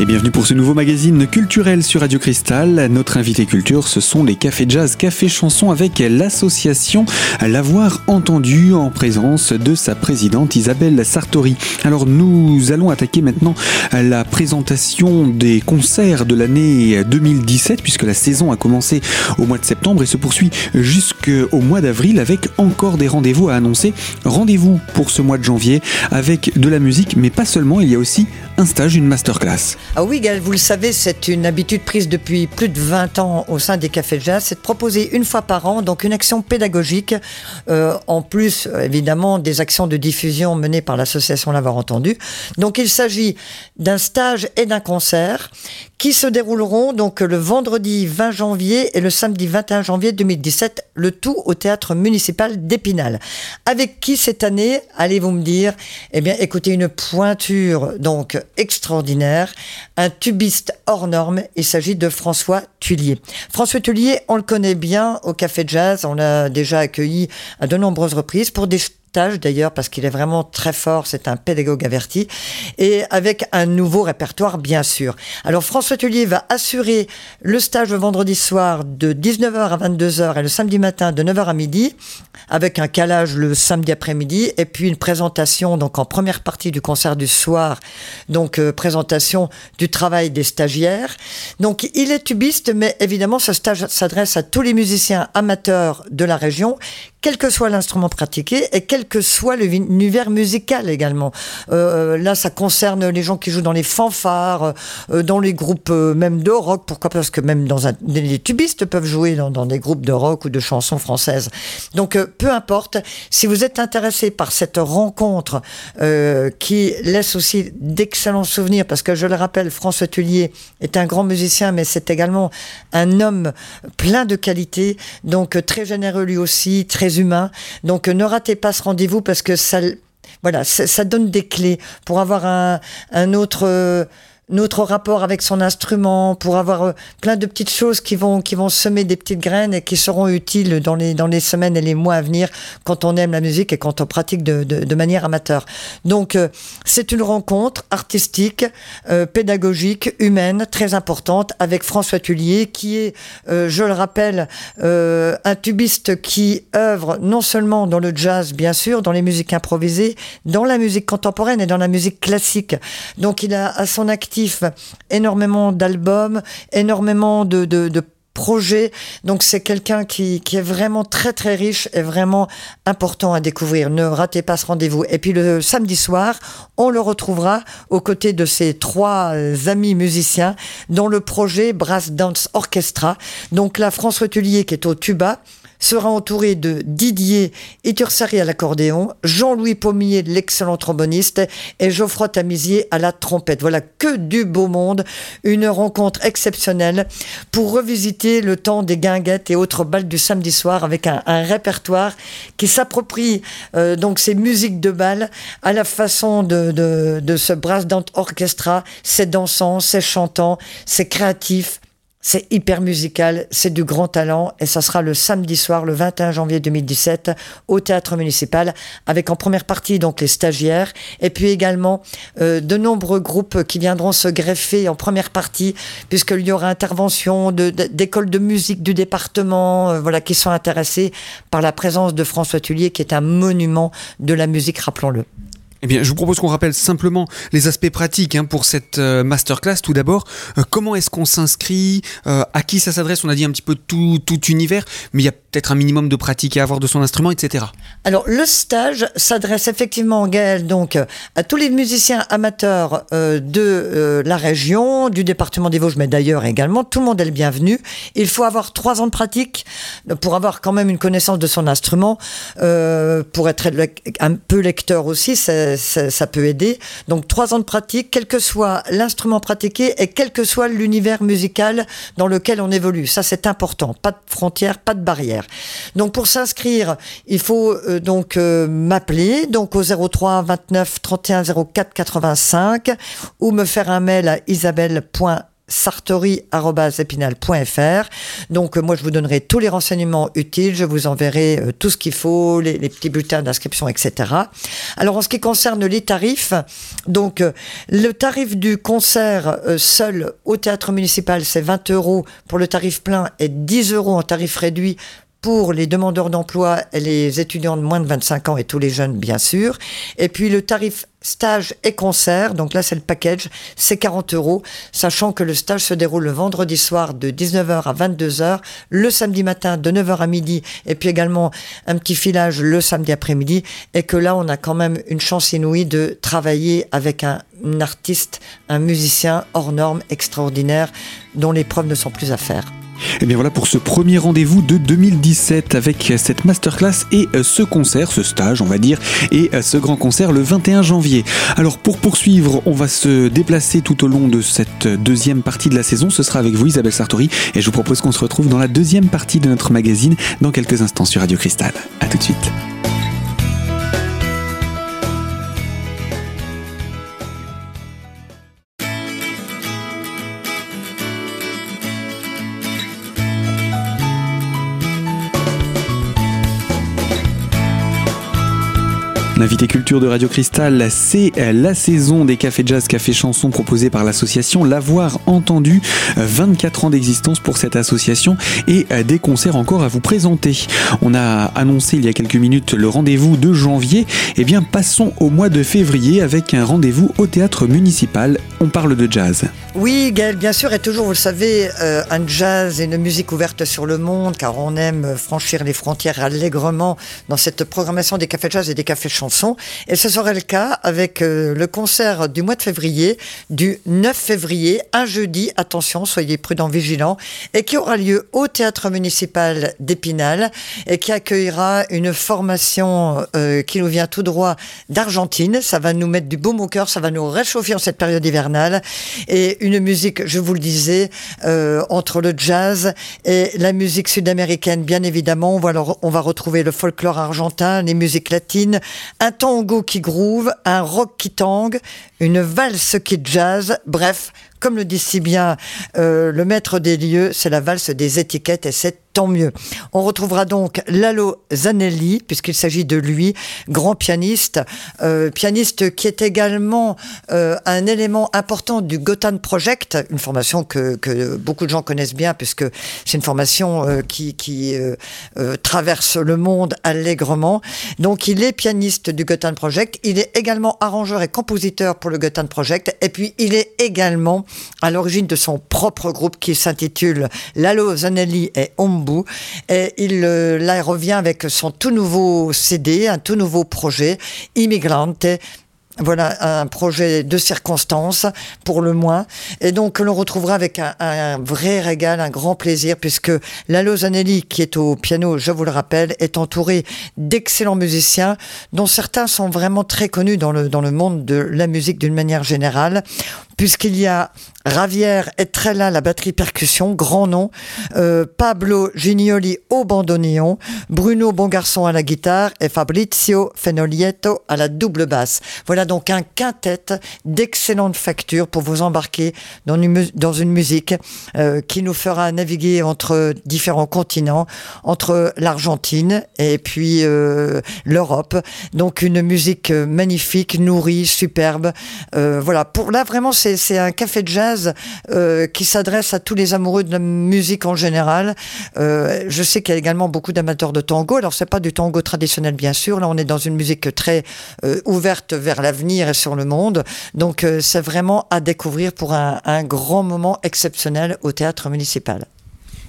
Et bienvenue pour ce nouveau magazine culturel sur Radio Cristal. Notre invité culture, ce sont les cafés jazz, café chanson avec l'association L'avoir entendu en présence de sa présidente Isabelle Sartori. Alors nous allons attaquer maintenant la présentation des concerts de l'année 2017 puisque la saison a commencé au mois de septembre et se poursuit jusqu'au mois d'avril avec encore des rendez-vous à annoncer. Rendez-vous pour ce mois de janvier avec de la musique mais pas seulement, il y a aussi un stage, une masterclass. Ah oui, Gaël, vous le savez, c'est une habitude prise depuis plus de 20 ans au sein des cafés jazz, c'est de proposer une fois par an donc une action pédagogique, euh, en plus évidemment des actions de diffusion menées par l'association L'avoir entendu. Donc il s'agit d'un stage et d'un concert qui se dérouleront donc le vendredi 20 janvier et le samedi 21 janvier 2017, le tout au théâtre municipal d'Épinal. Avec qui cette année, allez-vous me dire? Eh bien, écoutez, une pointure donc extraordinaire, un tubiste hors norme, il s'agit de François Tullier. François Tullier, on le connaît bien au Café Jazz, on l'a déjà accueilli à de nombreuses reprises pour des d'ailleurs parce qu'il est vraiment très fort, c'est un pédagogue averti, et avec un nouveau répertoire bien sûr. Alors François Tullier va assurer le stage le vendredi soir de 19h à 22h et le samedi matin de 9h à midi, avec un calage le samedi après-midi, et puis une présentation donc en première partie du concert du soir, donc euh, présentation du travail des stagiaires. Donc il est tubiste, mais évidemment ce stage s'adresse à tous les musiciens amateurs de la région quel que soit l'instrument pratiqué et quel que soit l'univers musical également. Euh, là, ça concerne les gens qui jouent dans les fanfares, euh, dans les groupes euh, même de rock. Pourquoi? Parce que même dans un, les tubistes peuvent jouer dans, dans, des groupes de rock ou de chansons françaises. Donc, euh, peu importe. Si vous êtes intéressé par cette rencontre euh, qui laisse aussi d'excellents souvenirs, parce que je le rappelle, François Tullier est un grand musicien, mais c'est également un homme plein de qualités, donc très généreux lui aussi, très humain. Donc ne ratez pas ce rendez-vous parce que ça, voilà, ça, donne des clés pour avoir un, un autre euh, notre rapport avec son instrument, pour avoir euh, plein de petites choses qui vont, qui vont semer des petites graines et qui seront utiles dans les, dans les semaines et les mois à venir quand on aime la musique et quand on pratique de, de, de manière amateur. Donc, euh, c'est une rencontre artistique, euh, pédagogique, humaine, très importante avec François Tullier, qui est, je le rappelle, un tubiste qui œuvre non seulement dans le jazz, bien sûr, dans les musiques improvisées, dans la musique contemporaine et dans la musique classique. Donc, il a à son actif énormément d'albums, énormément de, de, projets. Donc c'est quelqu'un qui, est vraiment très très riche et vraiment important à découvrir. Ne ratez pas ce rendez-vous. Et puis le samedi soir, on le retrouvera aux côtés de ses trois euh, amis musiciens dont le projet Brass Dance Orchestra. Donc là, François Tullier qui est au tuba, sera entouré de Didier Itursari à l'accordéon, Jean-Louis Pommier, l'excellent tromboniste, et Geoffroy Tamizier à la trompette. Voilà que du beau monde, une rencontre exceptionnelle pour revisiter le temps des guinguettes et autres balles du samedi soir avec un, répertoire qui s'approprie euh, donc ces musiques de bal à la façon de, de, de ce brass orchestra, c'est dansant, c'est chantant, c'est créatif, c'est hyper musical, c'est du grand talent et ça sera le samedi soir, le 21 janvier 2017, au théâtre municipal, avec en première partie donc les stagiaires et puis également euh, de nombreux groupes qui viendront se greffer en première partie, puisqu'il y aura intervention d'écoles de, musique du département, euh, voilà, qui sont intéressés par la présence de François Tullier, qui est un monument de la musique, rappelons-le. Eh bien, je vous propose qu'on rappelle simplement les aspects pratiques hein, pour cette euh, masterclass. Tout d'abord, euh, comment est-ce qu'on s'inscrit euh, À qui ça s'adresse? On a dit un petit peu tout, tout univers, mais il y a peut-être un minimum de pratique à avoir de son instrument, etc. Alors, le stage s'adresse effectivement, Gaël, donc, à tous les musiciens amateurs de la région, du département des Vosges, mais d'ailleurs également. Tout le monde est le bienvenu. Il faut avoir trois ans de pratique pour avoir quand même une connaissance de son instrument, pour être un peu lecteur aussi. C'est ça, peut aider. Donc trois ans de pratique, quel que soit l'instrument pratiqué et quel que soit l'univers musical dans lequel on évolue. Ça c'est important. Pas de frontières, pas de barrières. Donc pour s'inscrire, il faut euh, donc euh, m'appeler donc au 03 29 31 04 85 ou me faire un mail à isabelle sartori.epinal.fr. Donc moi je vous donnerai tous les renseignements utiles, je vous enverrai tout ce qu'il faut, les, les petits bulletins d'inscription, etc. Alors en ce qui concerne les tarifs, donc le tarif du concert seul au théâtre municipal c'est 20 euros pour le tarif plein et 10 euros en tarif réduit pour les demandeurs d'emploi, les étudiants de moins de 25 ans et tous les jeunes, bien sûr. Et puis le tarif stage et concert, donc là c'est le package, c'est 40 euros, sachant que le stage se déroule le vendredi soir de 19h à 22h, le samedi matin de 9h à midi, et puis également un petit filage le samedi après-midi, et que là on a quand même une chance inouïe de travailler avec un, un artiste, un musicien hors norme, extraordinaire, dont les preuves ne sont plus à faire. Et bien voilà pour ce premier rendez-vous de 2017 avec cette masterclass et euh, ce concert, ce stage on va dire, et euh, ce grand concert le 21 janvier. Alors pour poursuivre, on va se déplacer tout au long de cette deuxième partie de la saison. Ce sera avec vous Isabelle Sartori et je vous propose qu'on se retrouve dans la deuxième partie de notre magazine dans quelques instants sur Radio Cristal. A tout de suite. L'invité culture de Radio Cristal, c'est la saison des cafés jazz, cafés chansons proposés par l'association L'avoir entendu. 24 ans d'existence pour cette association et des concerts encore à vous présenter. On a annoncé il y a quelques minutes le rendez-vous de janvier. Eh bien, passons au mois de février avec un rendez-vous au théâtre municipal. On parle de jazz. Oui, Gaël, bien sûr, et toujours, vous le savez, euh, un jazz et une musique ouverte sur le monde, car on aime franchir les frontières allègrement dans cette programmation des cafés jazz et des cafés chansons. Et ce serait le cas avec euh, le concert du mois de février, du 9 février, un jeudi, attention, soyez prudents, vigilants, et qui aura lieu au théâtre municipal d'Épinal et qui accueillera une formation euh, qui nous vient tout droit d'Argentine. Ça va nous mettre du baume au cœur, ça va nous réchauffer en cette période hivernale. Et une musique, je vous le disais, euh, entre le jazz et la musique sud-américaine, bien évidemment. On va retrouver le folklore argentin, les musiques latines, un tango qui groove, un rock qui tangue, une valse qui jazz, bref, comme le dit si bien euh, le maître des lieux, c'est la valse des étiquettes et c'est tant mieux. On retrouvera donc Lalo Zanelli, puisqu'il s'agit de lui, grand pianiste, euh, pianiste qui est également euh, un élément important du Gotan Project, une formation que, que, beaucoup de gens connaissent bien, puisque c'est une formation euh, qui, qui euh, euh, traverse le monde allègrement. Donc il est pianiste du Gotan Project, il est également arrangeur et compositeur pour le Gotan Project, et puis il est également à l'origine de son propre groupe qui s'intitule Lalo Zanelli et Ombu. Et il euh, là revient avec son tout nouveau CD, un tout nouveau projet, Immigrante, voilà un projet de circonstance pour le moins. Et donc l'on retrouvera avec un, un, vrai régal un grand plaisir puisque Lalo Zanelli qui est au piano je vous le rappelle est entouré d'excellents musiciens dont certains sont vraiment très connus dans le dans le monde de la musique d'une manière générale puisqu'il y a Ravière Etrella, la batterie percussion, grand nom, euh, Pablo Ginioli au bandoneon, Bruno Bongarçon à la guitare et Fabrizio Fenolietto à la double basse. Voilà donc un quintet d'excellentes factures pour vous embarquer dans une, musique euh, qui nous fera naviguer entre différents continents, entre l'Argentine et puis euh, l'Europe. Donc une musique magnifique, nourrie, superbe. Voilà, pour là vraiment c'est c'est un café de jazz euh, qui s'adresse à tous les amoureux de la musique en général. Euh, je sais qu'il y a également beaucoup d'amateurs de tango. Alors c'est pas du tango traditionnel bien sûr. Là on est dans une musique très euh, ouverte vers l'avenir et sur le monde. Donc c'est vraiment à découvrir pour un grand moment exceptionnel au théâtre municipal.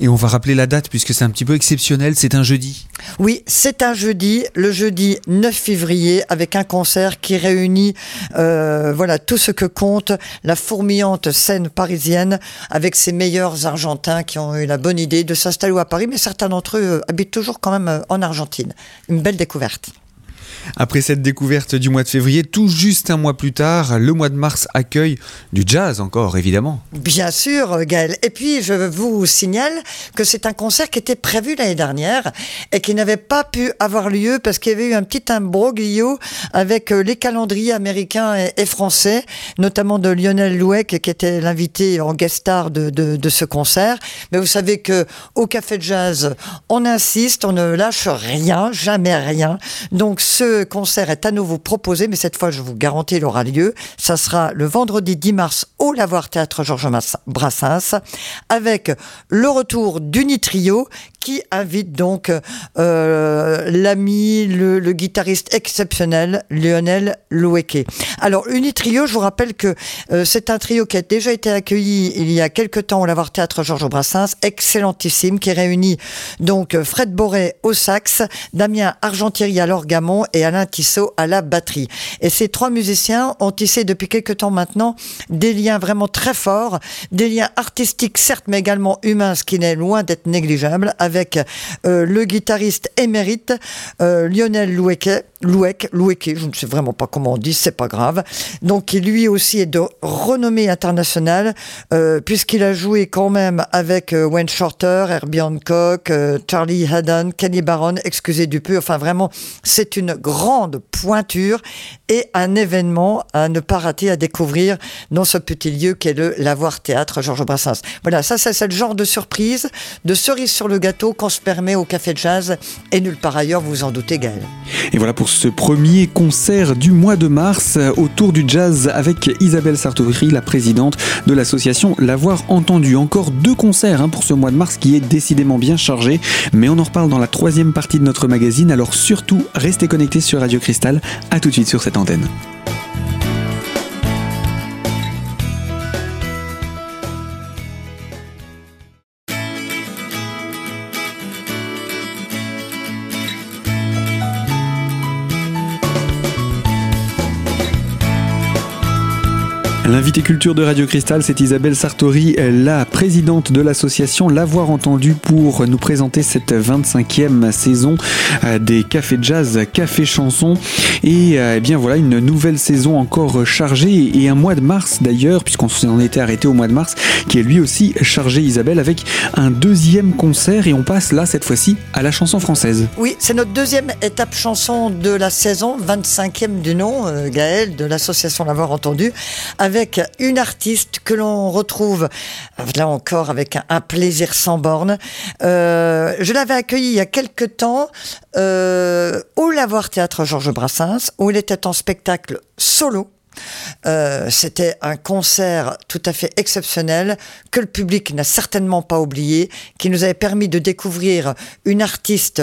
Et on va rappeler la date puisque c'est un petit peu exceptionnel, c'est un jeudi. Oui, c'est un jeudi, le jeudi 9 février, avec un concert qui réunit euh, voilà tout ce que compte la fourmillante scène parisienne, avec ses meilleurs Argentins qui ont eu la bonne idée de s'installer à Paris, mais certains d'entre eux habitent toujours quand même en Argentine. Une belle découverte. Après cette découverte du mois de février, tout juste un mois plus tard, le mois de mars accueille du jazz encore, évidemment. Bien sûr, Gaël. Et puis, je vous signale que c'est un concert qui était prévu l'année dernière et qui n'avait pas pu avoir lieu parce qu'il y avait eu un petit imbroglio avec euh, les calendriers américains et, français, notamment de Lionel Louek qui était l'invité en guest star de, ce concert. Mais vous savez que au Café Jazz, on insiste, on ne lâche rien, jamais rien. Donc, ce concert est à nouveau proposé, mais cette fois, je vous garantis, il aura lieu. Ça sera le vendredi 10 mars au Lavoir Théâtre Georges Brassens, avec le retour d'Unitrio qui invite donc euh, l'ami, le, guitariste exceptionnel Lionel Loueke. Alors Unitrio, je vous rappelle que euh, c'est un trio qui a déjà été accueilli il y a quelques temps au Lavoir Théâtre Georges Brassens, excellentissime, qui réunit donc Fred Boré au sax, Damien Argentieri à l'orgamon et Alain Tissot à la batterie. Et ces trois musiciens ont tissé depuis quelques temps maintenant des liens vraiment très forts, des liens artistiques certes, mais également humains, ce qui n'est loin d'être négligeable, avec euh, le guitariste émérite euh, Lionel Loueke, Louek, Loueke, je ne sais vraiment pas comment on dit, c'est pas grave. Donc qui lui aussi est de renommée internationale euh, puisqu'il a joué quand même avec Wayne Shorter, Herbie Hancock, Charlie Haddon, Kenny Barron, excusez du peu. Enfin vraiment, c'est une grande pointure et un événement à ne pas rater, à découvrir dans ce petit lieu qu'est le Lavoir Théâtre Georges Brassens. Voilà, ça c'est le genre de surprise, de cerise sur le gâteau qu'on se au Café Jazz et nulle part ailleurs, vous en doutez Gaël. Et voilà pour ce premier concert du mois de mars autour du jazz avec Isabelle Sartori, la présidente de l'association L'avoir entendu. Encore deux concerts hein, pour ce mois de mars qui est décidément bien chargé, mais on en reparle dans la troisième partie de notre magazine, alors surtout restez connectés sur Radio Cristal. À tout de suite sur cette antenne. L'invité culture de Radio Cristal, c'est Isabelle Sartori, la présidente de l'association L'avoir entendu pour nous présenter cette 25e saison euh, des cafés jazz, café chanson. Et euh, eh bien voilà, une nouvelle saison encore chargée et un mois de mars d'ailleurs, puisqu'on s'en était arrêté au mois de mars, qui est lui aussi chargé Isabelle avec un deuxième concert et on passe là cette fois-ci à la chanson française. Oui, c'est notre deuxième étape chanson de la saison, 25e du nom, euh, Gaël, de l'association L'avoir entendu, avec avec une artiste que l'on retrouve là encore avec un, plaisir sans borne. Euh, je l'avais accueillie il y a quelque temps euh, au Lavoir Théâtre Georges Brassens où il était en spectacle solo. Euh, c'était un concert tout à fait exceptionnel que le public n'a certainement pas oublié, qui nous avait permis de découvrir une artiste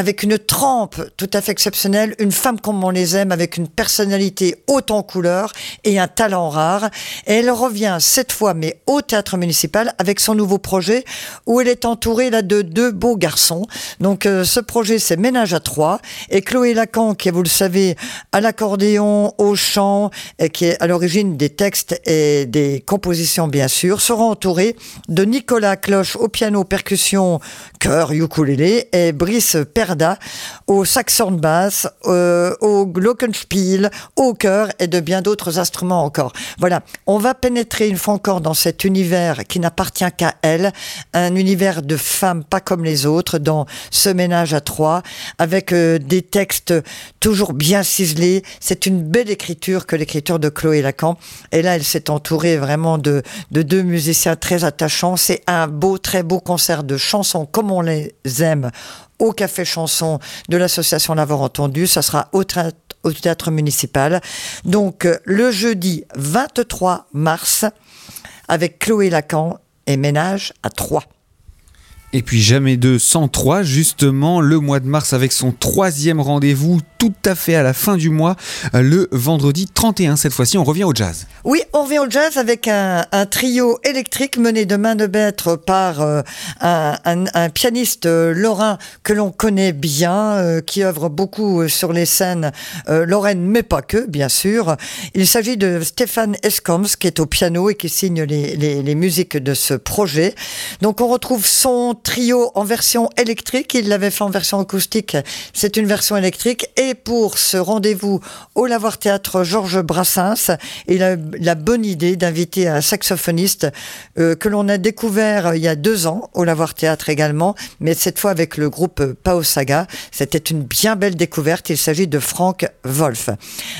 avec une trempe tout à fait exceptionnelle, une femme comme on les aime, avec une personnalité haute en couleur et un talent rare. Et elle revient cette fois, mais au théâtre municipal, avec son nouveau projet, où elle est entourée là de deux beaux garçons. Donc euh, ce projet, c'est Ménage à trois. Et Chloé Lacan, qui vous le savez, à l'accordéon, au chant, et qui est à l'origine des textes et des compositions, bien sûr, sera entourée de Nicolas Cloche au piano, percussion, chœur, ukulélé, et Brice Au saxon basse, euh, au glockenspiel, au chœur et de bien d'autres instruments encore. Voilà, on va pénétrer une fois encore dans cet univers qui n'appartient qu'à elle, un univers de femmes pas comme les autres dans ce ménage à trois, avec euh, des textes toujours bien ciselés. C'est une belle écriture que l'écriture de Chloé Lacan. Et là, elle s'est entourée vraiment de, de deux musiciens très attachants. C'est un beau, très beau concert de chansons comme on les aime au Café Chanson de l'association L'Avoir Entendu. Ça sera au, théâtre municipal. Donc euh, le jeudi 23 mars avec Chloé Lacan et Ménage à 3. Et puis jamais de 103, justement, le mois de mars avec son troisième rendez-vous tout à fait à la fin du mois, euh, le vendredi 31. Cette fois-ci, on revient au jazz. Oui, on revient au jazz avec un, trio électrique mené de main de maître par euh, un, pianiste euh, lorrain que l'on connaît bien, qui œuvre beaucoup sur les scènes lorraines, mais pas que, bien sûr. Il s'agit de Stéphane Escoms, qui est au piano et qui signe les, les musiques de ce projet. Donc on retrouve son trio en version électrique. Il l'avait fait en version acoustique. C'est une version électrique. Et pour ce rendez-vous au Lavoir Théâtre Georges Brassens, il a la bonne idée d'inviter un saxophoniste euh, que l'on a découvert il y a deux ans au Lavoir Théâtre également, mais cette fois avec le groupe Pao Saga. C'était une bien belle découverte. Il s'agit de Frank Wolf,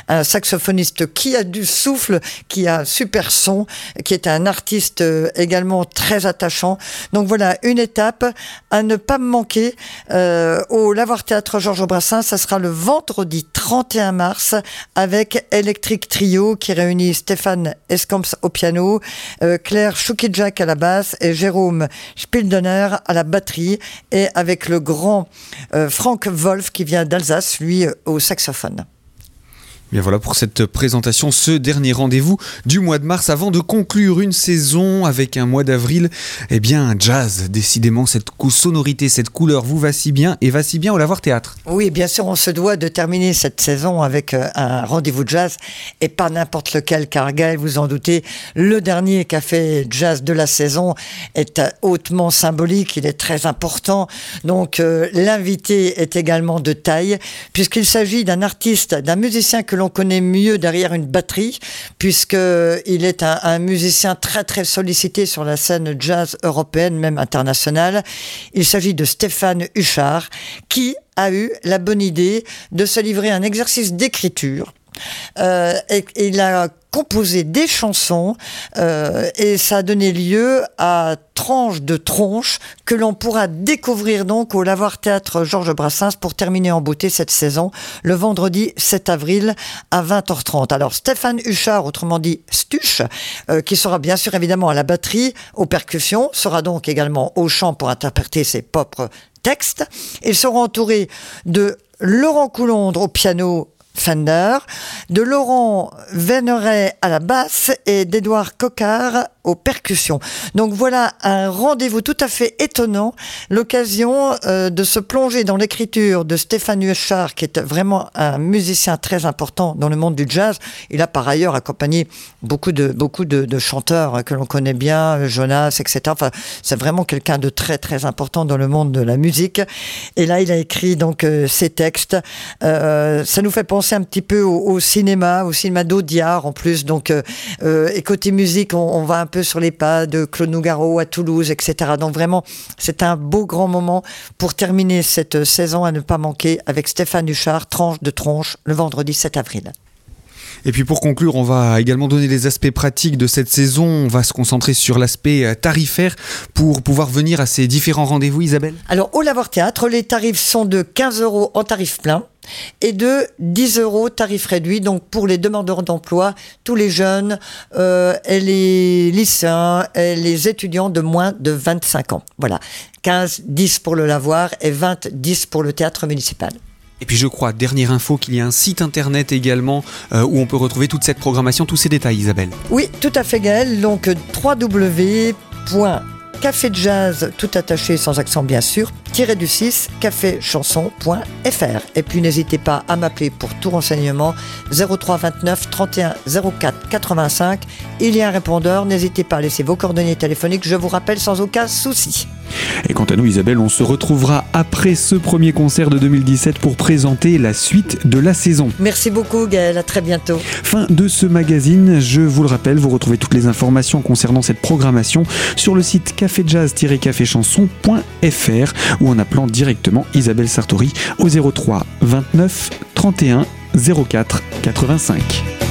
un saxophoniste qui a du souffle, qui a super son, qui est un artiste euh, également très attachant. Donc voilà, une étape à ne pas manquer euh, au Lavoir Théâtre Georges Brassens. Ça sera le vendredi 31 mars avec Electric Trio qui réunit Stéphane Escamps au piano, euh, Claire Choukidjak à la basse et Jérôme Spildener à la batterie et avec le grand Frank Wolf qui vient d'Alsace, lui au saxophone. Bien voilà pour cette présentation, ce dernier rendez-vous du mois de mars avant de conclure une saison avec un mois d'avril. Eh bien, jazz, décidément, cette sonorité, cette couleur vous va si bien et va si bien au Lavoir Théâtre. Oui, bien sûr, on se doit de terminer cette saison avec euh, un rendez-vous jazz et pas n'importe lequel, car Gaël, vous en doutez, le dernier café jazz de la saison est euh, hautement symbolique, il est très important. Donc, euh, l'invité est également de taille, puisqu'il s'agit d'un artiste, d'un musicien que l'on connaît mieux derrière une batterie, puisqu'il est un, musicien très très sollicité sur la scène jazz européenne, même internationale. Il s'agit de Stéphane Huchard, qui a eu la bonne idée de se livrer à un exercice d'écriture. Euh, et, il a composé des chansons euh, et ça a donné lieu à tranches de tronches que l'on pourra découvrir donc au Lavoir Théâtre Georges Brassens pour terminer en beauté cette saison le vendredi 7 avril à 20h30. Alors Stéphane Huchard, autrement dit Stuch, euh, qui sera bien sûr évidemment à la batterie, aux percussions, sera donc également au chant pour interpréter ses propres textes. Ils seront entourés de Laurent Coulondre au piano Fender, de Laurent Vénéret à la basse et d'Edouard Cocard aux percussions. Donc voilà un rendez-vous tout à fait étonnant, l'occasion euh, de se plonger dans l'écriture de Stéphane Huchard, qui est vraiment un musicien très important dans le monde du jazz. Il a par ailleurs accompagné beaucoup de, beaucoup de, chanteurs que l'on connaît bien, Jonas, etc. Enfin, c'est vraiment quelqu'un de très très important dans le monde de la musique. Et là, il a écrit donc euh, ses textes. Euh, ça nous fait penser un petit peu au, cinéma, au cinéma d'Audiard en plus. Donc, et côté musique, on, va un peu sur les pas de Claude Nougaro à Toulouse, etc. Donc vraiment, c'est un beau grand moment pour terminer cette saison à ne pas manquer avec Stéphane Duchard, tranche de tronche, le vendredi 7 avril. Et puis pour conclure, on va également donner les aspects pratiques de cette saison. On va se concentrer sur l'aspect euh, tarifaire pour pouvoir venir à ces différents rendez-vous, Isabelle. Alors au Lavoir Théâtre, les tarifs sont de 15 euros en tarif plein et de 10 euros tarif réduit. Donc pour les demandeurs d'emploi, tous les jeunes, euh, et les lycéens, et les étudiants de moins de 25 ans. Voilà, 15, 10 pour le lavoir et 20, 10 pour le théâtre municipal. Et puis je crois, dernière info, qu'il y a un site internet également euh, où on peut retrouver toute cette programmation, tous ces détails, Isabelle. Oui, tout à fait, Gaël. Donc www café de jazz, tout attaché sans accent bien sûr, tiré du 6, caféchanson.fr. Et puis n'hésitez pas à m'appeler pour tout renseignement 03 29 31 04 85. Il y a un répondeur, n'hésitez pas à laisser vos coordonnées téléphoniques, je vous rappelle sans aucun souci. Et quant à nous Isabelle, on se retrouvera après ce premier concert de 2017 pour présenter la suite de la saison. Merci beaucoup Gaël, à très bientôt. Fin de ce magazine, je vous le rappelle, vous retrouvez toutes les informations concernant cette programmation sur le site caféjazz-caféchanson.fr ou en appelant directement Isabelle Sartori au 03 29 31 04 85.